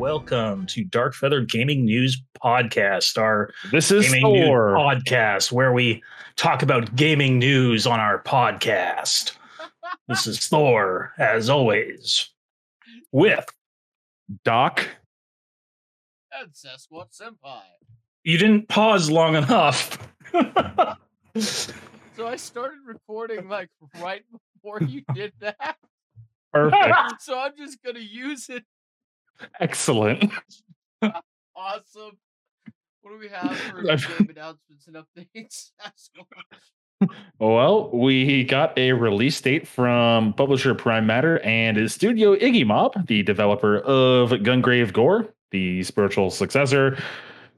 welcome to Dark Feather Gaming News Podcast, our This is gaming news Thor. podcast where we talk about gaming news on our podcast. this is Thor, as always, with Doc. And Sasquatch Senpai. you didn't pause long enough. So I started recording like right before you did that. Perfect. So I'm just gonna use it. Excellent. Awesome. What do we have for game announcements and updates? Well, we got a release date from publisher Prime Matter and Studio Iggymob, the developer of Gungrave Gore, the spiritual successor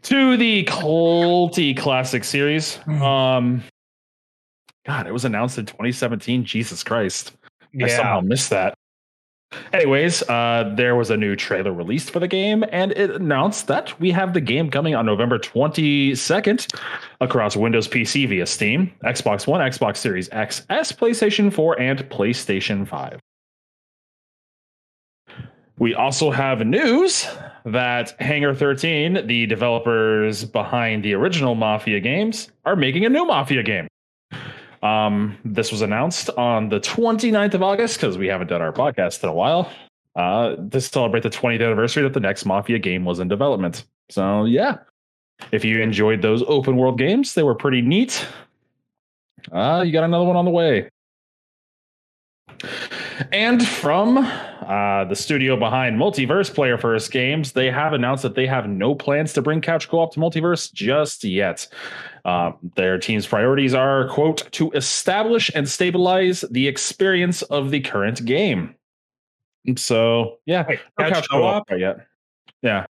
to the culty classic series. Hmm. Um, God, it was announced in 2017. Jesus Christ. I somehow missed that. Anyways, uh, there was a new trailer released for the game, and it announced that we have the game coming on November 22nd across Windows PC via Steam, Xbox One, Xbox Series XS, PlayStation 4, and PlayStation 5. We also have news that Hangar 13, the developers behind the original Mafia games, are making a new Mafia game. Um, this was announced on the 29th of August because we haven't done our podcast in a while. Uh, to celebrate the 20th anniversary that the next Mafia game was in development. So yeah, if you enjoyed those open world games, they were pretty neat. Uh, you got another one on the way. And from uh, the studio behind Multiverse Player First Games, they have announced that they have no plans to bring couch co-op to Multiverse just yet. Uh, their team's priorities are, quote, to establish and stabilize the experience of the current game. So, yeah, Wait, no couch co-op co-op? yet. Yeah,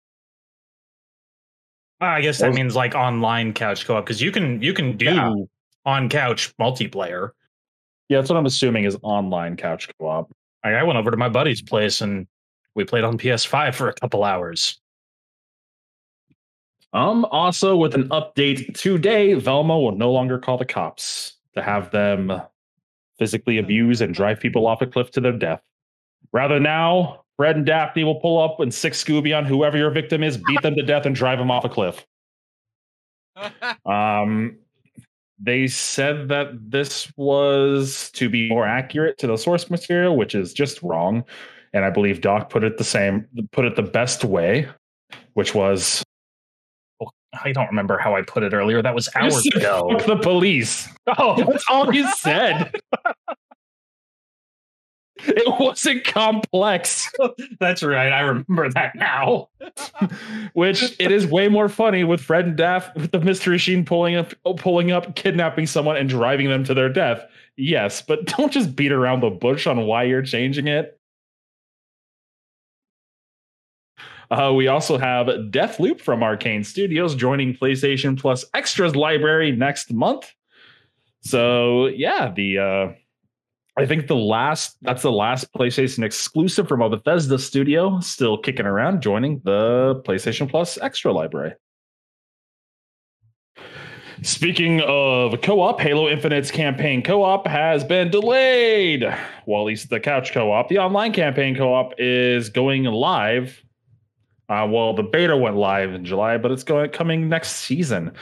I guess that Well- means like online couch co-op because you can you can do Yeah. on couch multiplayer. yeah, that's what I'm assuming is online couch co-op. I, I went over to my buddy's place and we played on PS5 for a couple hours. Um, also with an update today, Velma will no longer call the cops to have them physically abuse and drive people off a cliff to their death. Rather now, Fred and Daphne will pull up and sic Scooby on whoever your victim is, beat them to death, and drive them off a cliff. Um, they said that this was to be more accurate to the source material, which is just wrong. And I believe Doc put it the same, put it the best way, which was I don't remember how I put it earlier. That was hours ago. "Fuck the police. Oh, That's all you said. it wasn't complex, that's right. I remember that now. which it is way more funny with Fred and Daff with the mystery machine pulling up, pulling up, kidnapping someone and driving them to their death. Yes, but don't just beat around the bush on why you're changing it. Uh, we also have Deathloop from Arkane Studios joining PlayStation Plus Extras library next month. So yeah, the uh, I think the last that's the last PlayStation exclusive from a Bethesda studio still kicking around, joining the PlayStation Plus Extra library. Speaking of co-op, Halo Infinite's campaign co-op has been delayed. Well, at least the couch co-op, the online campaign co-op is going live. Uh, well, the beta went live in July, but it's going coming next season.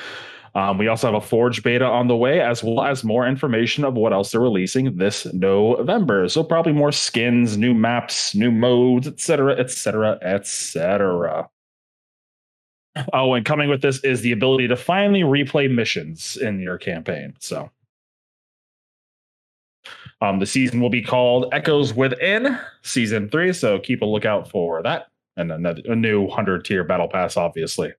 Um, we also have a Forge beta on the way, as well as more information of what else they're releasing this November. So probably more skins, new maps, new modes, etc., etc., etc. Oh, and coming with this is the ability to finally replay missions in your campaign. So, um, the season will be called Echoes Within Season Three. So keep a lookout for that, and another a new hundred tier battle pass, obviously.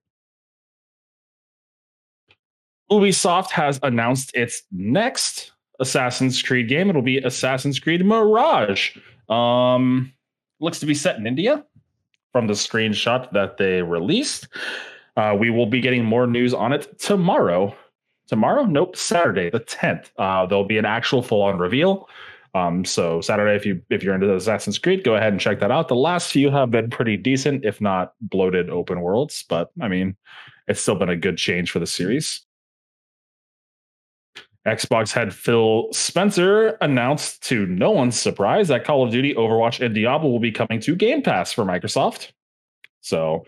Ubisoft has announced its next Assassin's Creed game. It'll be Assassin's Creed Mirage. Um, looks to be set in India from the screenshot that they released. Uh, we will be getting more news on it tomorrow. Tomorrow? Nope, Saturday, the 10th. Uh, there'll be an actual full-on reveal. Um, so Saturday, if you if you're into Assassin's Creed, go ahead and check that out. The last few have been pretty decent, if not bloated open worlds, but I mean, it's still been a good change for the series. Xbox head Phil Spencer announced to no one's surprise that Call of Duty, Overwatch, and Diablo will be coming to Game Pass for Microsoft. So,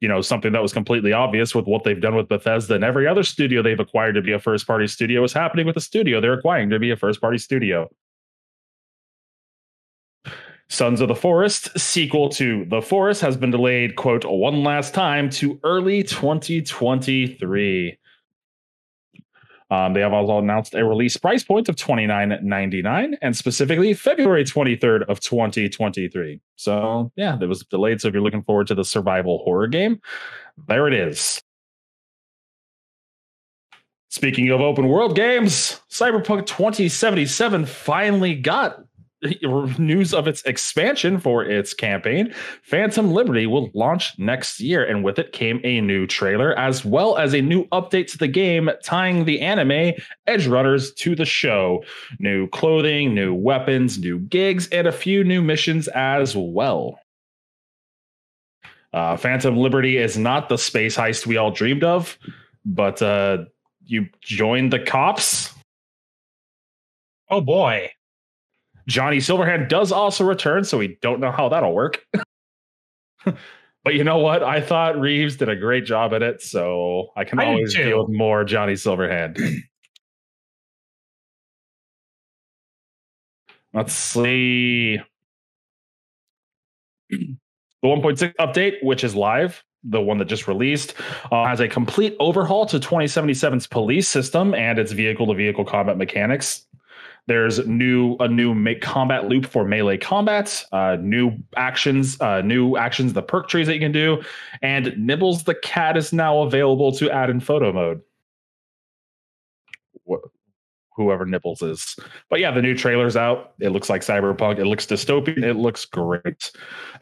you know, something that was completely obvious with what they've done with Bethesda and every other studio they've acquired to be a first party studio is happening with the studio they're acquiring to be a first party studio. Sons of the Forest sequel to The Forest has been delayed, quote, one last time to early 2023. Um, they have also announced a release price point of $29.99 and specifically February 23rd of 2023. So yeah, it was delayed. So if you're looking forward to the survival horror game, there it is. Speaking of open world games, Cyberpunk 2077 finally got news of its expansion for its campaign, Phantom Liberty will launch next year. And with it came a new trailer, as well as a new update to the game, tying the anime Edgerunners to the show. New clothing, new weapons, new gigs, and a few new missions as well. Uh, Phantom Liberty is not the space heist we all dreamed of, but uh, you joined the cops. Oh boy. Johnny Silverhand does also return, so we don't know how that'll work. but you know what? I thought Reeves did a great job at it, so I can I always deal with more Johnny Silverhand. Let's see. The 1.6 update, which is live, the one that just released, uh, has a complete overhaul to 2077's police system and its vehicle to vehicle combat mechanics. There's new a new make combat loop for melee combat, uh, new actions, uh, new actions, the perk trees that you can do, and Nibbles the cat is now available to add in photo mode. Wh- Whoever Nibbles is, but yeah, the new trailer's out. It looks like Cyberpunk. It looks dystopian. It looks great.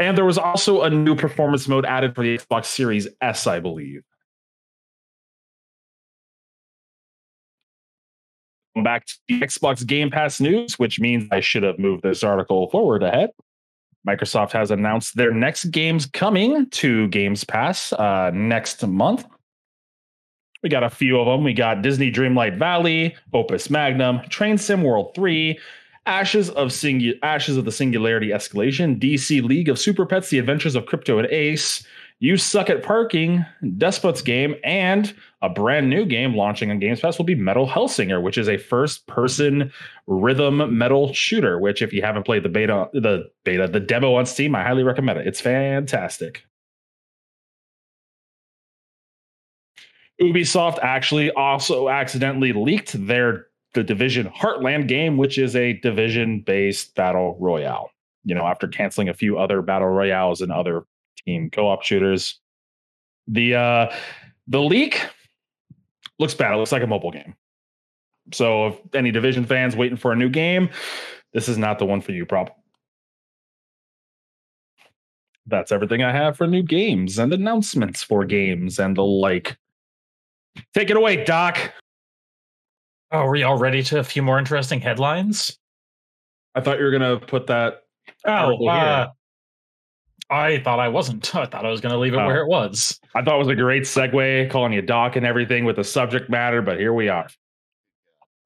And there was also a new performance mode added for the Xbox Series S, I believe. Back to the Xbox Game Pass news, which means I should have moved this article forward ahead. Microsoft has announced their next games coming to Games Pass uh, next month. We got a few of them. We got Disney Dreamlight Valley, Opus Magnum, Train Sim World 3, Ashes of Singu- Ashes of the Singularity Escalation, DC League of Super Pets: The Adventures of Krypto and Ace, You Suck at Parking, Despot's Game, and a brand new game launching on Games Pass will be Metal Hellsinger, which is a first-person rhythm metal shooter. Which, if you haven't played the beta, the beta, the demo on Steam, I highly recommend it. It's fantastic. Ubisoft actually also accidentally leaked their the Division Heartland game, which is a division-based battle royale. You know, after canceling a few other battle royales and other team co-op shooters, the uh, the leak looks bad. It looks like a mobile game. So, if any Division fans waiting for a new game, this is not the one for you, prob. That's everything I have for new games and announcements for games and the like. Take it away, Doc. Oh, are we all ready to a few more interesting headlines? I thought you were gonna put that. Oh, here. uh, I thought I wasn't. I thought I was going to leave it Oh. where it was. I thought it was a great segue, calling you Doc and everything with the subject matter, but here we are.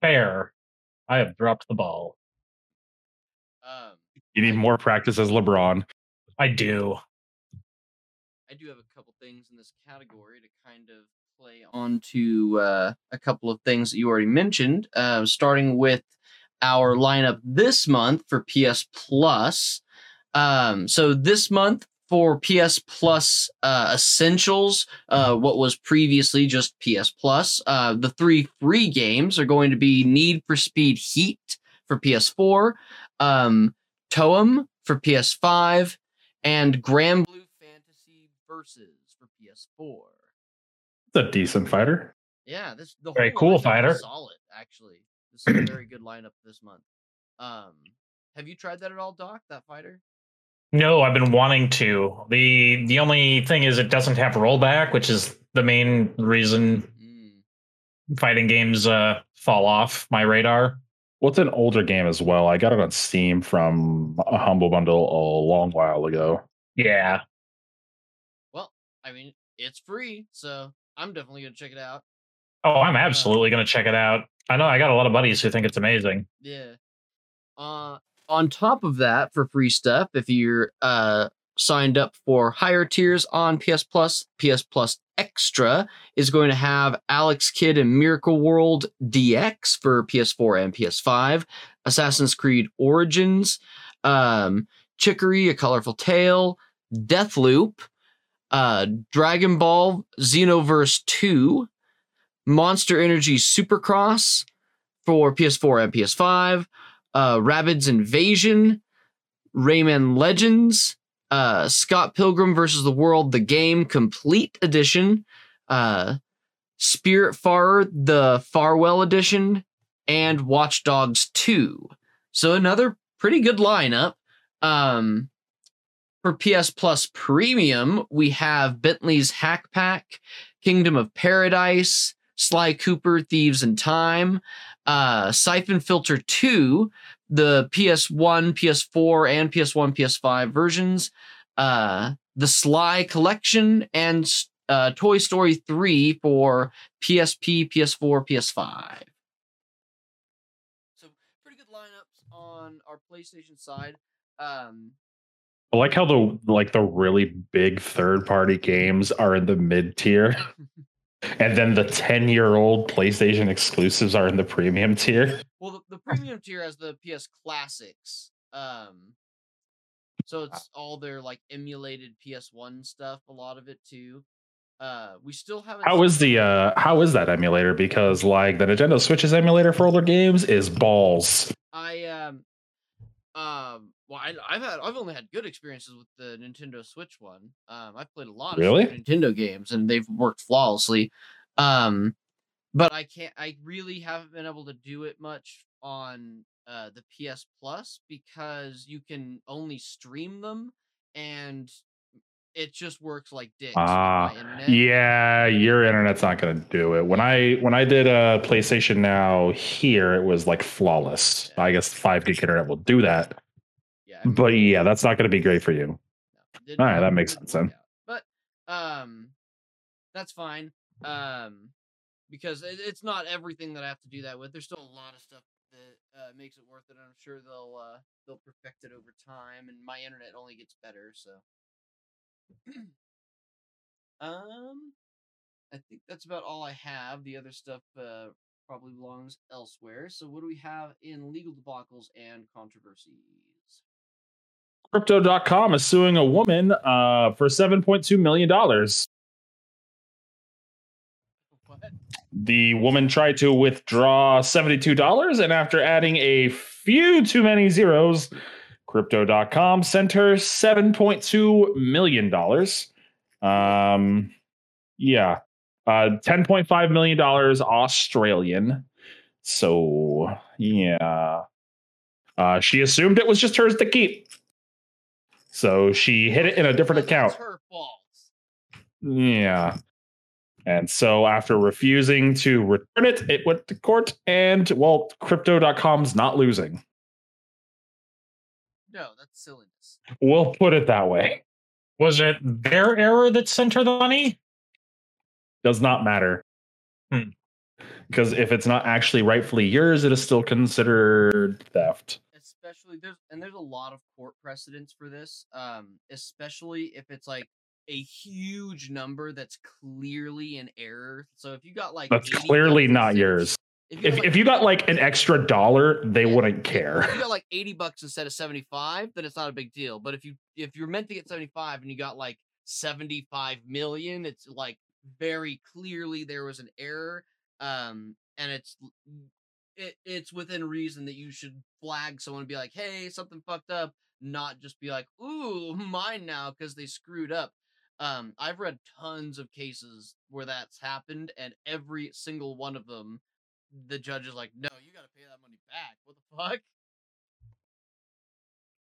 Fair. I have dropped the ball. Um, You need more practice as LeBron. I do. I do have a couple things in this category to kind of play on to uh, a couple of things that you already mentioned. Uh, starting with our lineup this month for PS Plus. Um, so this month for PS Plus uh, Essentials, uh, what was previously just PS Plus, uh, the three free games are going to be Need for Speed Heat for PS4, um, Toem for PS5, and Granblue Fantasy Versus for PS4. It's a decent fighter. Yeah, this the Very whole cool fighter. Solid, actually. This is a very good lineup this month. Um, have you tried that at all, Doc? That fighter? No, I've been wanting to. the The only thing is, it doesn't have rollback, which is the main reason Mm. fighting games uh, fall off my radar. What's an older game as well? I got it on Steam from a humble bundle a long while ago. Yeah, Well, I mean, it's free, so I'm definitely gonna check it out. Oh, I'm absolutely going to check it out. I know I got a lot of buddies who think it's amazing. Yeah. Uh, on top of that, for free stuff, if you're uh signed up for higher tiers on PS Plus, PS Plus Extra is going to have Alex Kidd and Miracle World DX for PS4 and PS5, Assassin's Creed Origins, um, Chicory, A Colorful Tale, Deathloop, uh, Dragon Ball Xenoverse 2, Monster Energy Supercross for PS4 and PS5, uh, Rabbids Invasion, Rayman Legends, uh, Scott Pilgrim versus the World, the game complete edition, uh, Spiritfarer, the Farewell edition, and Watch Dogs 2. So another pretty good lineup. Um, for PS Plus Premium, we have Bentley's Hack Pack, Kingdom of Paradise, Sly Cooper, Thieves in Time, uh, Syphon Filter 2, the PS1, PS4, and PS1, PS5 versions, uh, the Sly Collection, and uh, Toy Story 3 for PSP, PS4, PS5. So pretty good lineups on our PlayStation side. Um, I like how the like the really big third party games are in the mid tier. and then the 10 year old PlayStation exclusives are in the premium tier. Well, the, the premium tier has the PS classics. Um so it's all their like emulated PS1 stuff, a lot of it too. Uh we still haven't How is the uh how is that emulator? Because like the Nintendo Switch's emulator for older games is balls. I um um well I, I've had I've only had good experiences with the Nintendo Switch one. Um I've played a lot of Really? Nintendo games and they've worked flawlessly. Um but I can't I really haven't been able to do it much on uh the PS Plus because you can only stream them and it just works like dicks with Ah, my. Yeah, your internet's not gonna do it. When I when I did a PlayStation Now here, it was like flawless. I guess five gig internet will do that. Yeah. But yeah, that's not gonna be great for you. No, All right, that makes sense out. But um, that's fine. Um, because it, it's not everything that I have to do that with. There's still a lot of stuff that uh, makes it worth it. I'm sure they'll uh, they'll perfect it over time, and my internet only gets better. So, um, I think that's about all I have. The other stuff uh, probably belongs elsewhere. So, what do we have in legal debacles and controversies? Crypto.com is suing a woman uh, for $7.2 million. What? The woman tried to withdraw $72, and after adding a few too many zeros, Crypto.com sent her $7.2 million. Um, yeah, uh, $10.5 million Australian. So, yeah. Uh, she assumed it was just hers to keep. So she hid it in a different account. her fault. Yeah. And so after refusing to return it, it went to court and well, crypto.com's not losing. No, that's silliness. We'll put it that way. Was it their error that sent her the money? Does not matter. Hmm. Because if it's not actually rightfully yours, it is still considered theft. especially there's and there's a lot of court precedents for this um especially if it's like a huge number that's clearly an error so if you got like That's clearly not yours. If If, got, if you got like an extra dollar, they Yeah. wouldn't care. if you got like 80 bucks instead of 75 then it's not a big deal but if you if you're meant to get 75 and you got like 75 million it's like very clearly there was an error um and it's it, it's within reason that you should flag someone and be like hey something fucked up not just be like ooh mine now because they screwed up um i've read tons of cases where that's happened and every single one of them the judge is like no you gotta pay that money back what the fuck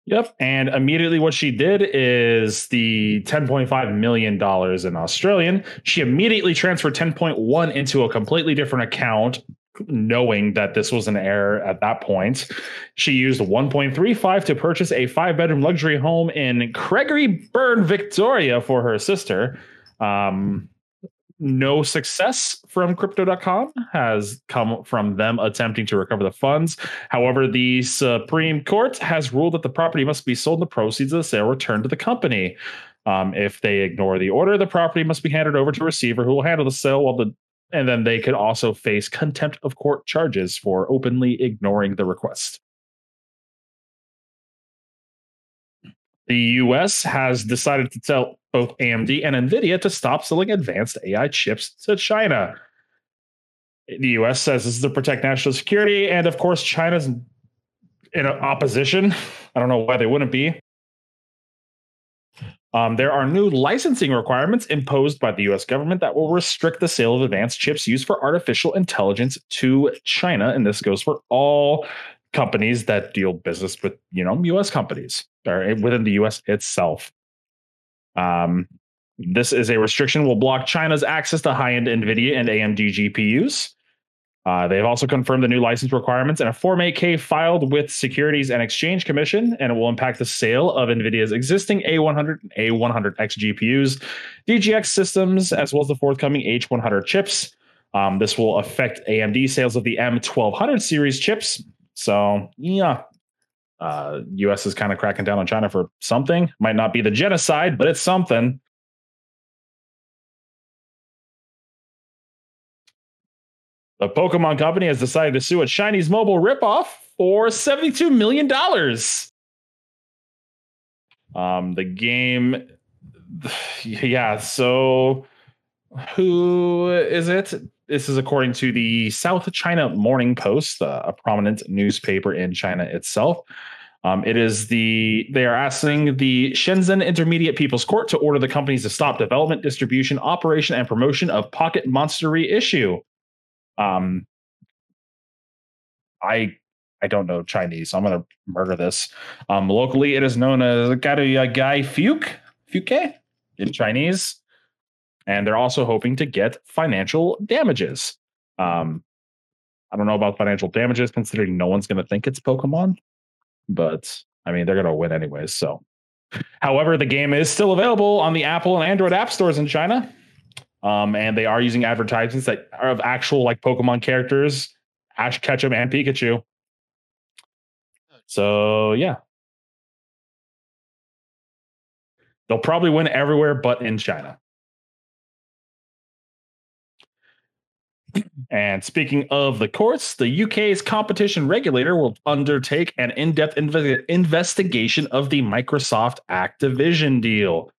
Yep. And immediately what she did is the $10.5 million in Australian. She immediately transferred 10.1 into a completely different account, knowing that this was an error at that point. She used 1.35 to purchase a five bedroom luxury home in Craigieburn, Victoria for her sister. Um, no success from crypto.com has come from them attempting to recover the funds. However, the Supreme Court has ruled that the property must be sold and the proceeds of the sale returned to the company. Um, if they ignore the order, the property must be handed over to a receiver who will handle the sale while the and then they could also face contempt of court charges for openly ignoring the request. The US has decided to tell both AMD and Nvidia to stop selling advanced AI chips to China. The US says this is to protect national security, and of course, China's in opposition. I don't know why they wouldn't be. Um, there are new licensing requirements imposed by the US government that will restrict the sale of advanced chips used for artificial intelligence to China. And this goes for all companies that deal business with, you know, US companies or within the US itself. Um, this is a restriction will block China's access to high-end NVIDIA and AMD GPUs. Uh, they've also confirmed the new license requirements in a Form 8K filed with Securities and Exchange Commission, and it will impact the sale of NVIDIA's existing A100 and A100X GPUs, DGX systems, as well as the forthcoming H100 chips. Um, this will affect AMD sales of the M1200 series chips. So, yeah, uh, U.S. is kind of cracking down on China for something. Might not be the genocide, but it's something. The Pokemon Company has decided to sue a Chinese mobile ripoff for $72 million. Um, the game, yeah, so who is it? This is according to the South China Morning Post, uh, a prominent newspaper in China itself. Um, it is the they are asking the Shenzhen Intermediate People's Court to order the companies to stop development, distribution, operation, and promotion of Pocket Monster reissue. Um, I I don't know Chinese, so I'm to murder this. Um, locally, it is known as Garuya Gai Fuke Fuke in Chinese, and they're also hoping to get financial damages. Um, I don't know about financial damages, considering no one's going to think it's Pokemon, but I mean they're going to win anyways. So, however, the game is still available on the Apple and Android app stores in China. Um, and they are using advertisements that are of actual like Pokemon characters, Ash Ketchum and Pikachu. So yeah. They'll probably win everywhere but in China. And speaking of the courts, the UK's competition regulator will undertake an in depth inve- investigation of the Microsoft Activision deal.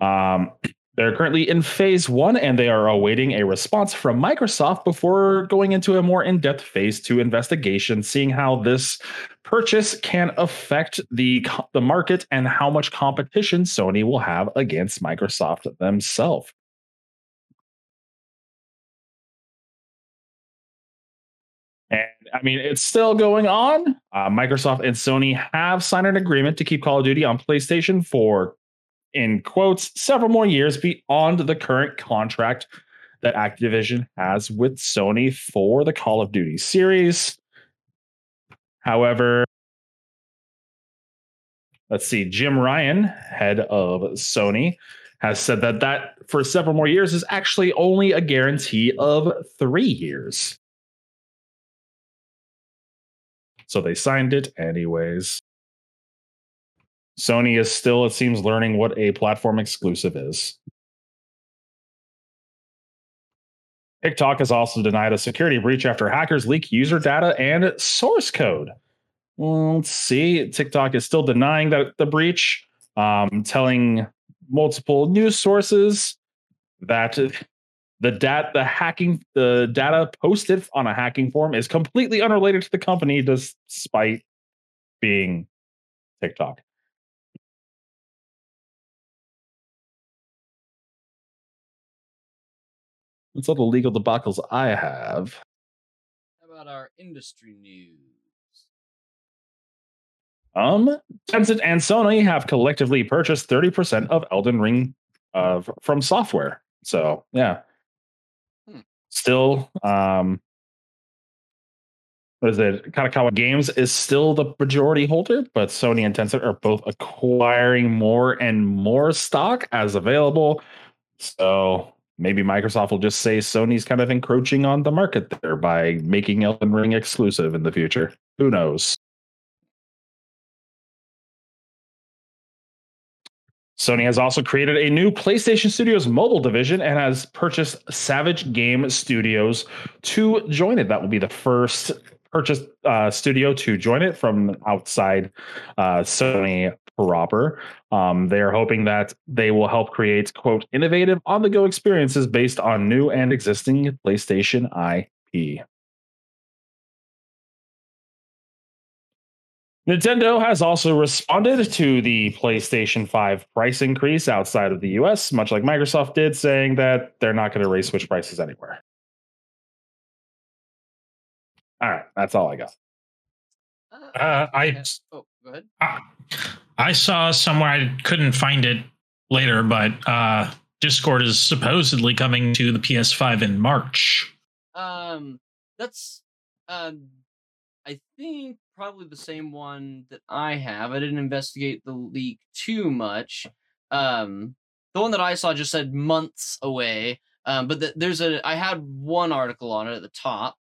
Um, they're currently in phase one and they are awaiting a response from Microsoft before going into a more in depth phase two investigation, seeing how this purchase can affect the, the market and how much competition Sony will have against Microsoft themselves. I mean, it's still going on. Uh, Microsoft and Sony have signed an agreement to keep Call of Duty on PlayStation for in quotes, several more years beyond the current contract that Activision has with Sony for the Call of Duty series. However, let's see, Jim Ryan, head of Sony, has said that that for several more years is actually only a guarantee of three years. So they signed it anyways. Sony is still, it seems, learning what a platform exclusive is. TikTok has also denied a security breach after hackers leak user data and source code. Well, let's see. TikTok is still denying that the breach, um, telling multiple news sources that the dat the hacking the data posted on a hacking form is completely unrelated to the company, despite being TikTok. That's all the legal debacles I have. How about our industry news? Um, Tencent and Sony have collectively purchased 30% of Elden Ring uh, FromSoftware. So, yeah. Still, um, what is it? Kadokawa Games is still the majority holder, but Sony and Tencent are both acquiring more and more stock as available. So, maybe Microsoft will just say Sony's kind of encroaching on the market there by making Elden Ring exclusive in the future. Who knows? Sony has also created a new PlayStation Studios mobile division and has purchased Savage Game Studios to join it. That will be the first purchased uh, studio to join it from outside uh, Sony proper. Um, they are hoping that they will help create quote innovative on the go experiences based on new and existing PlayStation IP. Nintendo has also responded to the PlayStation 5 price increase outside of the US, much like Microsoft did, saying that they're not going to raise Switch prices anywhere. All right, that's all I got. Uh, I oh, go ahead. I, I saw somewhere I couldn't find it later, but uh, Discord is supposedly coming to the PS5 in March. Um, that's um, I think probably the same one that I have. I didn't investigate the leak too much. Um, the one that I saw just said months away. Um, but the, there's a I had one article on it at the top.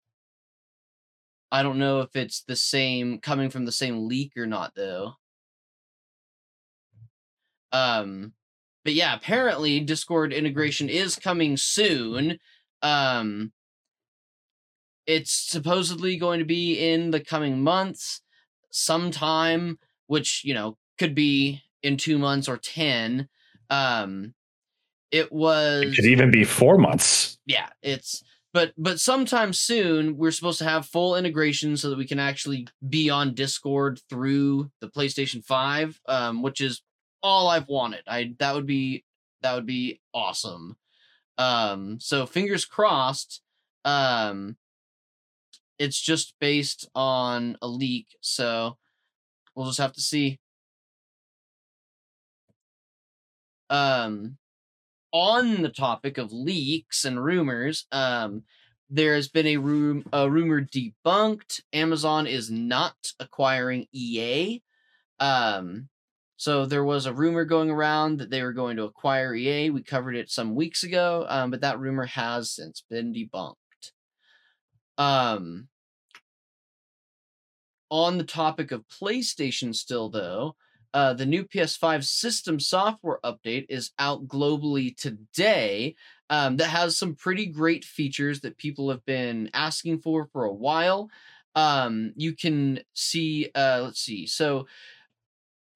I don't know if it's the same coming from the same leak or not though. Um, but yeah, apparently Discord integration is coming soon. Um, it's supposedly going to be in the coming months, sometime, which you know could be in two months or ten. Um, it was. It could even be four months. Yeah, it's but but sometime soon we're supposed to have full integration so that we can actually be on Discord through the PlayStation Five, um, which is all I've wanted. I that would be that would be awesome. Um, so fingers crossed. Um, it's just based on a leak, so we'll just have to see. Um, on the topic of leaks and rumors, um, there has been a, room, a rumor debunked. Amazon is not acquiring EA. Um, so there was a rumor going around that they were going to acquire EA. We covered it some weeks ago, um, but that rumor has since been debunked. Um, on the topic of PlayStation, still though, uh, the new PS5 system software update is out globally today. Um, that has some pretty great features that people have been asking for for a while. Um, you can see, uh, let's see, so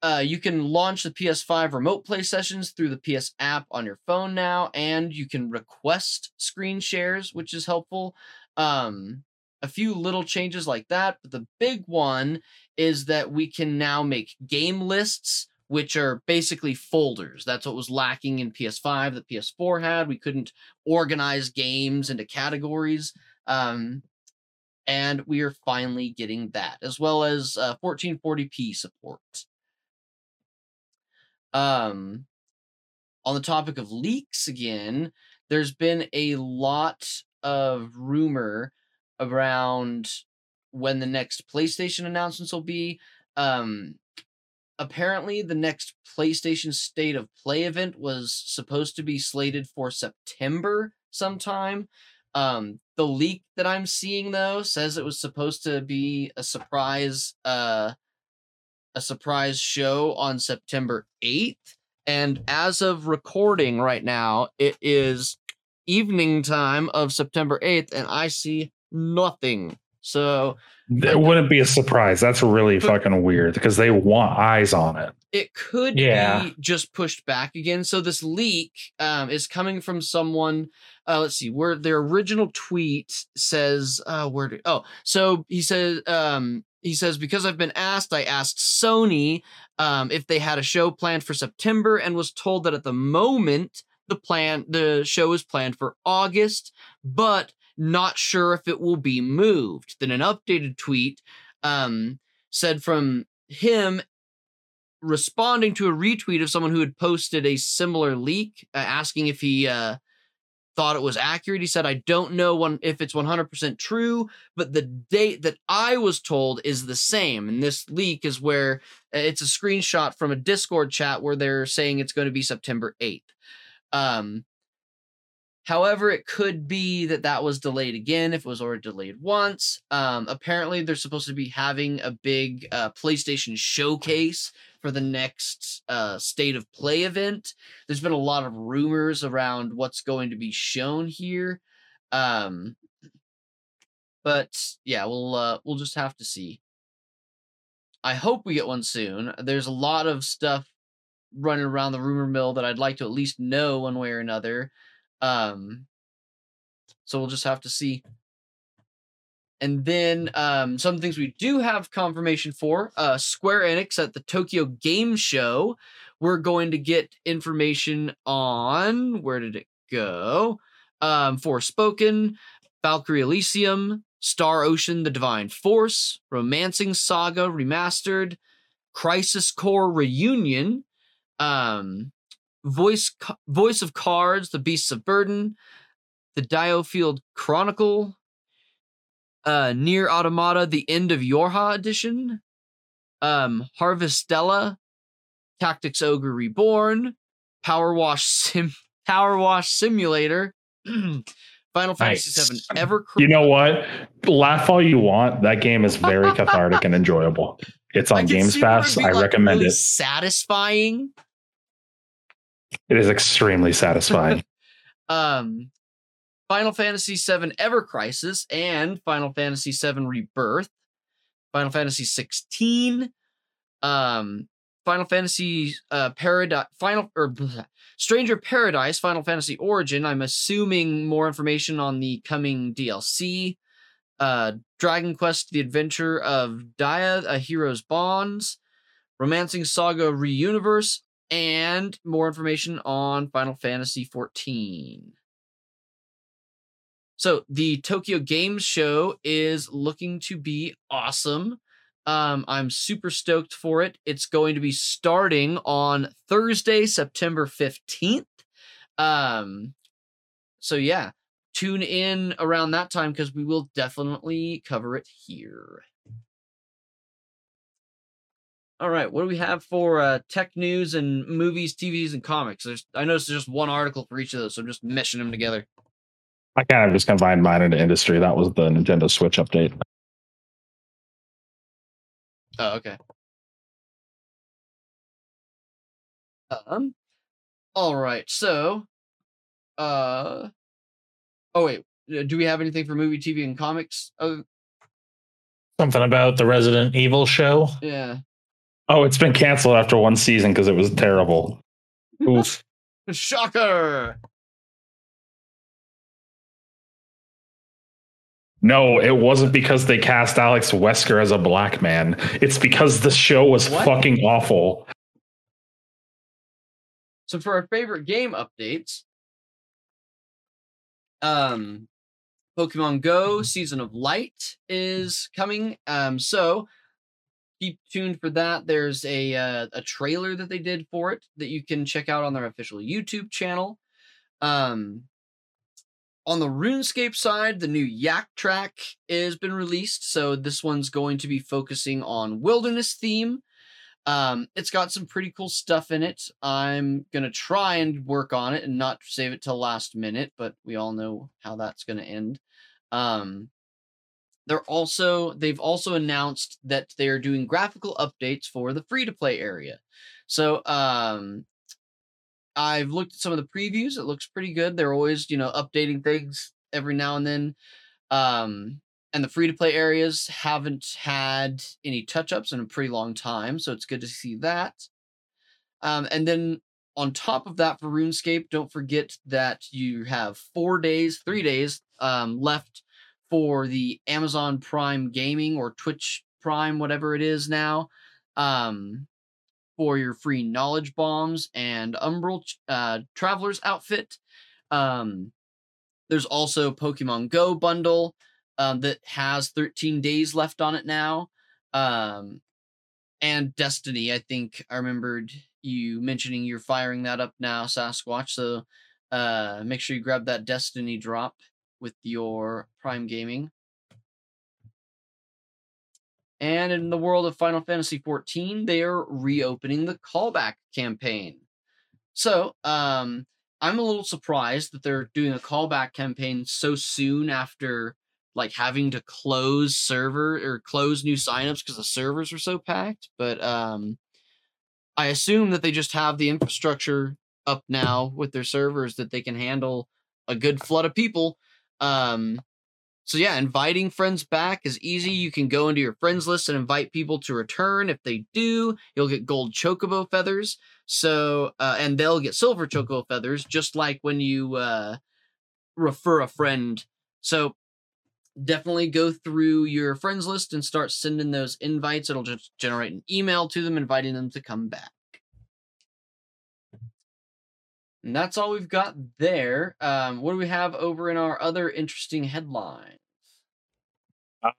uh, you can launch the PS5 remote play sessions through the PS app on your phone now, and you can request screen shares, which is helpful. Um, a few little changes like that, but the big one is that we can now make game lists, which are basically folders. That's what was lacking in PS5 that PS4 had. We couldn't organize games into categories. Um, and we are finally getting that, as well as uh, 1440p support. Um, on the topic of leaks again, there's been a lot of rumor around when the next PlayStation announcements will be. Um, apparently, the next PlayStation State of Play event was supposed to be slated for September sometime. Um, the leak that I'm seeing though says it was supposed to be a surprise, uh, a surprise show on September 8th. And as of recording right now, it is evening time of September 8th, and I see nothing. So it wouldn't be a surprise. That's really fucking weird because they want eyes on it. It could Yeah. be just pushed back again. So this leak um, is coming from someone. Uh, let's see, where their original tweet says, uh, where did, oh, so he says, um, he says, because I've been asked, I asked Sony um, if they had a show planned for September and was told that at the moment the plan, the show is planned for August, but not sure if it will be moved. Then an updated tweet um, said from him responding to a retweet of someone who had posted a similar leak, uh, asking if he uh, thought it was accurate. He said, "I don't know one if it's 100% true, but the date that I was told is the same." And this leak is where uh, it's a screenshot from a Discord chat where they're saying it's going to be September 8th. Um, However, it could be that that was delayed again if it was already delayed once. Um, apparently, they're supposed to be having a big uh, PlayStation showcase for the next uh, State of Play event. There's been a lot of rumors around what's going to be shown here. Um, but yeah, we'll uh, we'll just have to see. I hope we get one soon. There's a lot of stuff running around the rumor mill that I'd like to at least know one way or another. Um, so we'll just have to see. And then um, some things we do have confirmation for uh, Square Enix at the Tokyo Game Show. We're going to get information on where did it go? Um, Forspoken, Valkyrie Elysium, Star Ocean: The Divine Force, Romancing Saga Remastered, Crisis Core Reunion, um, Voice Voice of Cards: The Beasts of Burden, The Diofield Chronicle, uh, Nier Automata: The End of Yorha Edition, um, Harvestella, Tactics Ogre Reborn, Power Wash Sim Power Wash Simulator. Final Fantasy Nice. VII Ever. You know what? Laugh all you want. That game is very cathartic and enjoyable. It's on Games see where it'd Pass. I like, recommend really it. Satisfying. It is extremely satisfying. um Final Fantasy VII Ever Crisis and Final Fantasy VII Rebirth, Final Fantasy 16, um Final Fantasy uh Paradise Final or bleh, Stranger Paradise Final Fantasy Origin. I'm assuming more information on the coming DLC. Uh Dragon Quest The Adventure of Dia, A Hero's Bonds, Romancing Saga Reuniverse, and more information on Final Fantasy 14. So the Tokyo Games Show is looking to be awesome. Um, I'm super stoked for it. It's going to be starting on Thursday, September 15th. Um, so yeah, tune in around that time because we will definitely cover it here. All right, what do we have for uh, tech news and movies, TVs, and comics? There's, I noticed there's just one article for each of those, so I'm just meshing them together. I kind of just combined mine into industry. That was the Nintendo Switch update. Oh, okay. Um. All right. So, uh. Oh wait. uh, Do we have anything for movie, TV, and comics? Oh, Something about the Resident Evil show. yeah. Oh, it's been canceled after one season because it was terrible. Oof. Shocker. No, it wasn't because they cast Alex Wesker as a black man. It's because the show was What? fucking awful. So for our favorite game updates, um, Pokemon Go Season of Light is coming. Um, so keep tuned for that. There's a uh, a trailer that they did for it that you can check out on their official YouTube channel. Um, on the RuneScape side, the new Yak track has been released. So this one's going to be focusing on wilderness theme. Um, it's got some pretty cool stuff in it. I'm gonna try and work on it and not save it till last minute, but we all know how that's gonna end. Um, they're also they've also announced that they are doing graphical updates for the free to play area. So um, I've looked at some of the previews. It looks pretty good. They're always you know updating things every now and then. Um, and the free to play areas haven't had any touch ups in a pretty long time, so it's good to see that. Um, and then on top of that, for RuneScape, don't forget that you have four days, three days um, left for the Amazon Prime Gaming or Twitch Prime, whatever it is now, um, for your free knowledge bombs and Umbral uh, Traveler's outfit. Um, there's also Pokemon Go bundle um, that has 13 days left on it now. Um, and Destiny, I think I remembered you mentioning you're firing that up now, Sasquatch. So uh, make sure you grab that Destiny drop with your Prime Gaming. And in the world of Final Fantasy XIV, they are reopening the callback campaign. So, um, I'm a little surprised that they're doing a callback campaign so soon after like having to close server or close new signups because the servers were so packed. But um, I assume that they just have the infrastructure up now with their servers that they can handle a good flood of people. Um, so yeah, inviting friends back is easy. You can go into your friends list and invite people to return. If they do, you'll get gold chocobo feathers. So uh, and they'll get silver chocobo feathers, just like when you uh, refer a friend. So definitely go through your friends list and start sending those invites. It'll just generate an email to them inviting them to come back. And that's all we've got there. Um, what do we have over in our other interesting headlines? A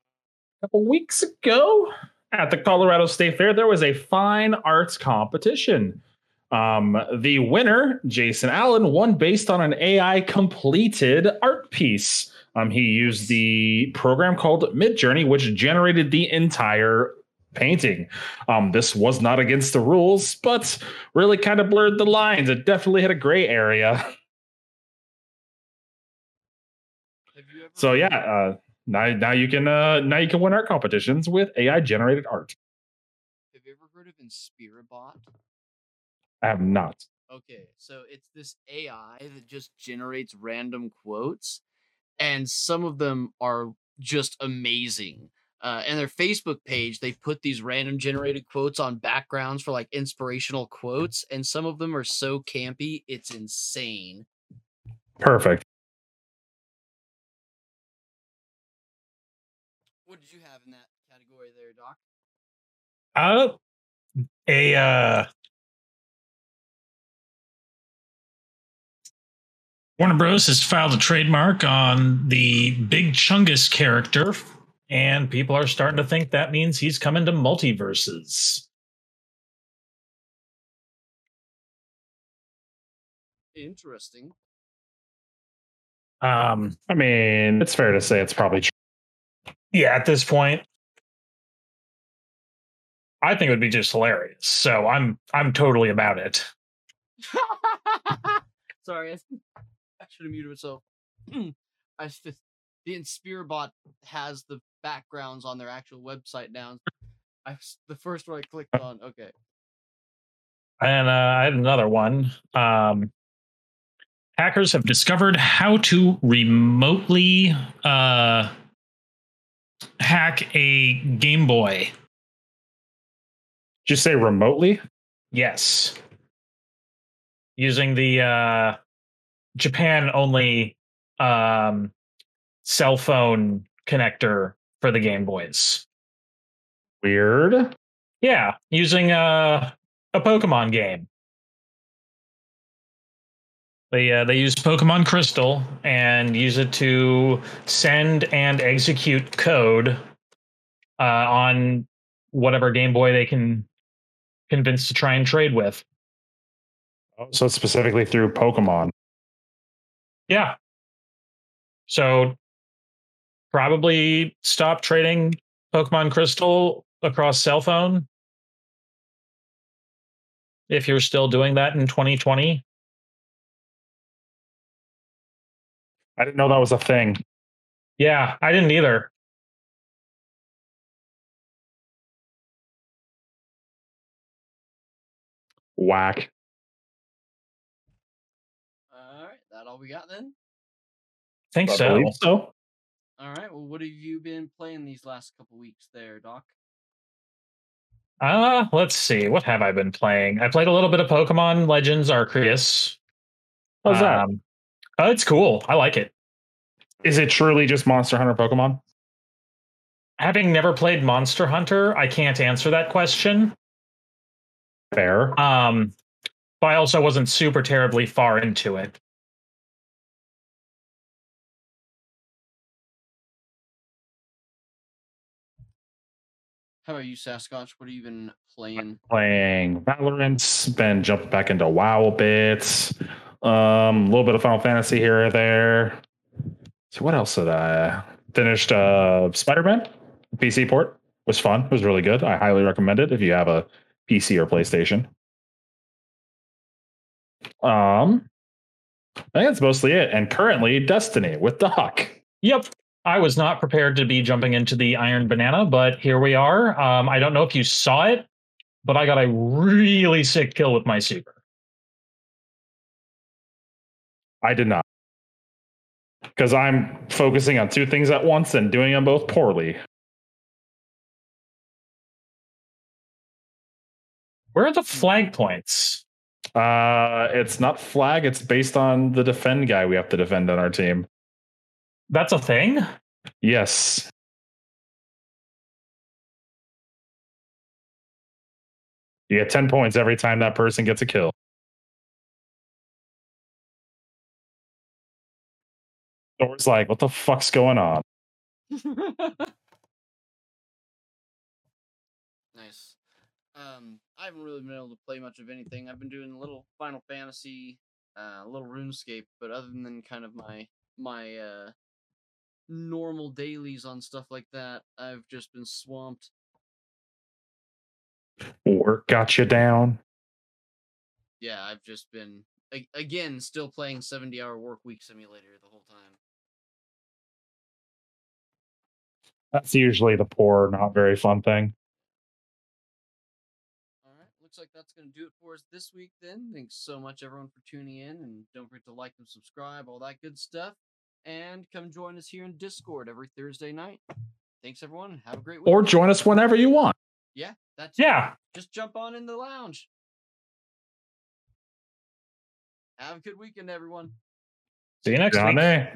couple weeks ago at the Colorado State Fair, there was a fine arts competition. Um, the winner, Jason Allen, won based on an AI completed art piece. Um, he used the program called Midjourney, which generated the entire painting. Um, this was not against the rules, but really kind of blurred the lines. It definitely had a gray area. So yeah, uh, now now you can uh, now you can win art competitions with AI generated art. Have you ever heard of InspiroBot? I have not. Okay, so it's this AI that just generates random quotes, and some of them are just amazing. Uh, and their Facebook page, they put these random generated quotes on backgrounds for like inspirational quotes, and some of them are so campy, it's insane. Perfect. What did you have in that category there, Doc? Uh, a uh, Warner Bros. has filed a trademark on the Big Chungus character, and people are starting to think that means he's coming to MultiVersus. Interesting. Um, I mean, it's fair to say it's probably true. yeah, at this point, I think it would be just hilarious. So I'm I'm totally about it. Sorry, I, I should have muted myself. I just, the InspiroBot has the backgrounds on their actual website now. I s- the first one I clicked on. Okay, And uh, I had another one. Um, hackers have discovered how to remotely uh, hack a Game Boy. Did you say remotely? Yes. Using the uh, Japan only um, cell phone connector for the Game Boys. Weird. Yeah, using uh, a Pokemon game. They uh, they use Pokemon Crystal and use it to send and execute code uh, on whatever Game Boy they can convince to try and trade with. So it's specifically through Pokemon. Yeah. So probably stop trading Pokemon Crystal across cell phone if you're still doing that in 2020. I didn't know that was a thing. Yeah, I didn't either. Whack. all right, that all we got then. think I so. so. All right, well, what have you been playing these last couple weeks there, Doc? Uh, let's see. What have I been playing? I played a little bit of Pokemon Legends Arceus. How's that? Um, oh, it's cool. I like it. Is it truly just Monster Hunter Pokemon? Having never played Monster Hunter, I can't answer that question. Fair. Um, but I also wasn't super terribly far into it. How about you, Sasquatch? What have you been playing? Playing Valorant, been jumping back into WoW a bit. Um, a little bit of Final Fantasy here or there. So what else did I finished? Uh, Spider Man PC port was fun. It was really good. I highly recommend it if you have a PC or PlayStation. Um, I think that's mostly it. And currently, Destiny with the Huck. Yep. I was not prepared to be jumping into the Iron Banana, but here we are. Um, I don't know if you saw it, but I got a really sick kill with my super. I did not. Because I'm focusing on two things at once and doing them both poorly. Where are the flag points? Uh, it's not flag. It's based on the defend guy we have to defend on our team. That's a thing? Yes. You get 10 points every time that person gets a kill. Thor's like, what the fuck's going on? nice. Um, I haven't really been able to play much of anything. I've been doing a little Final Fantasy, uh, a little RuneScape, but other than kind of my my uh normal dailies on stuff like that, I've just been swamped. Work got you down. Yeah, I've just been again still playing 70 hour work week simulator the whole time. That's usually the poor, not very fun thing. All right, looks like that's going to do it for us this week then. Thanks so much everyone for tuning in and don't forget to like and subscribe, all that good stuff. And come join us here in Discord every Thursday night. Thanks everyone. Have a great week. Or join us whenever you want. yeah, that's Yeah. Just jump on in the lounge. Have a good weekend everyone. See you next week. Johnny.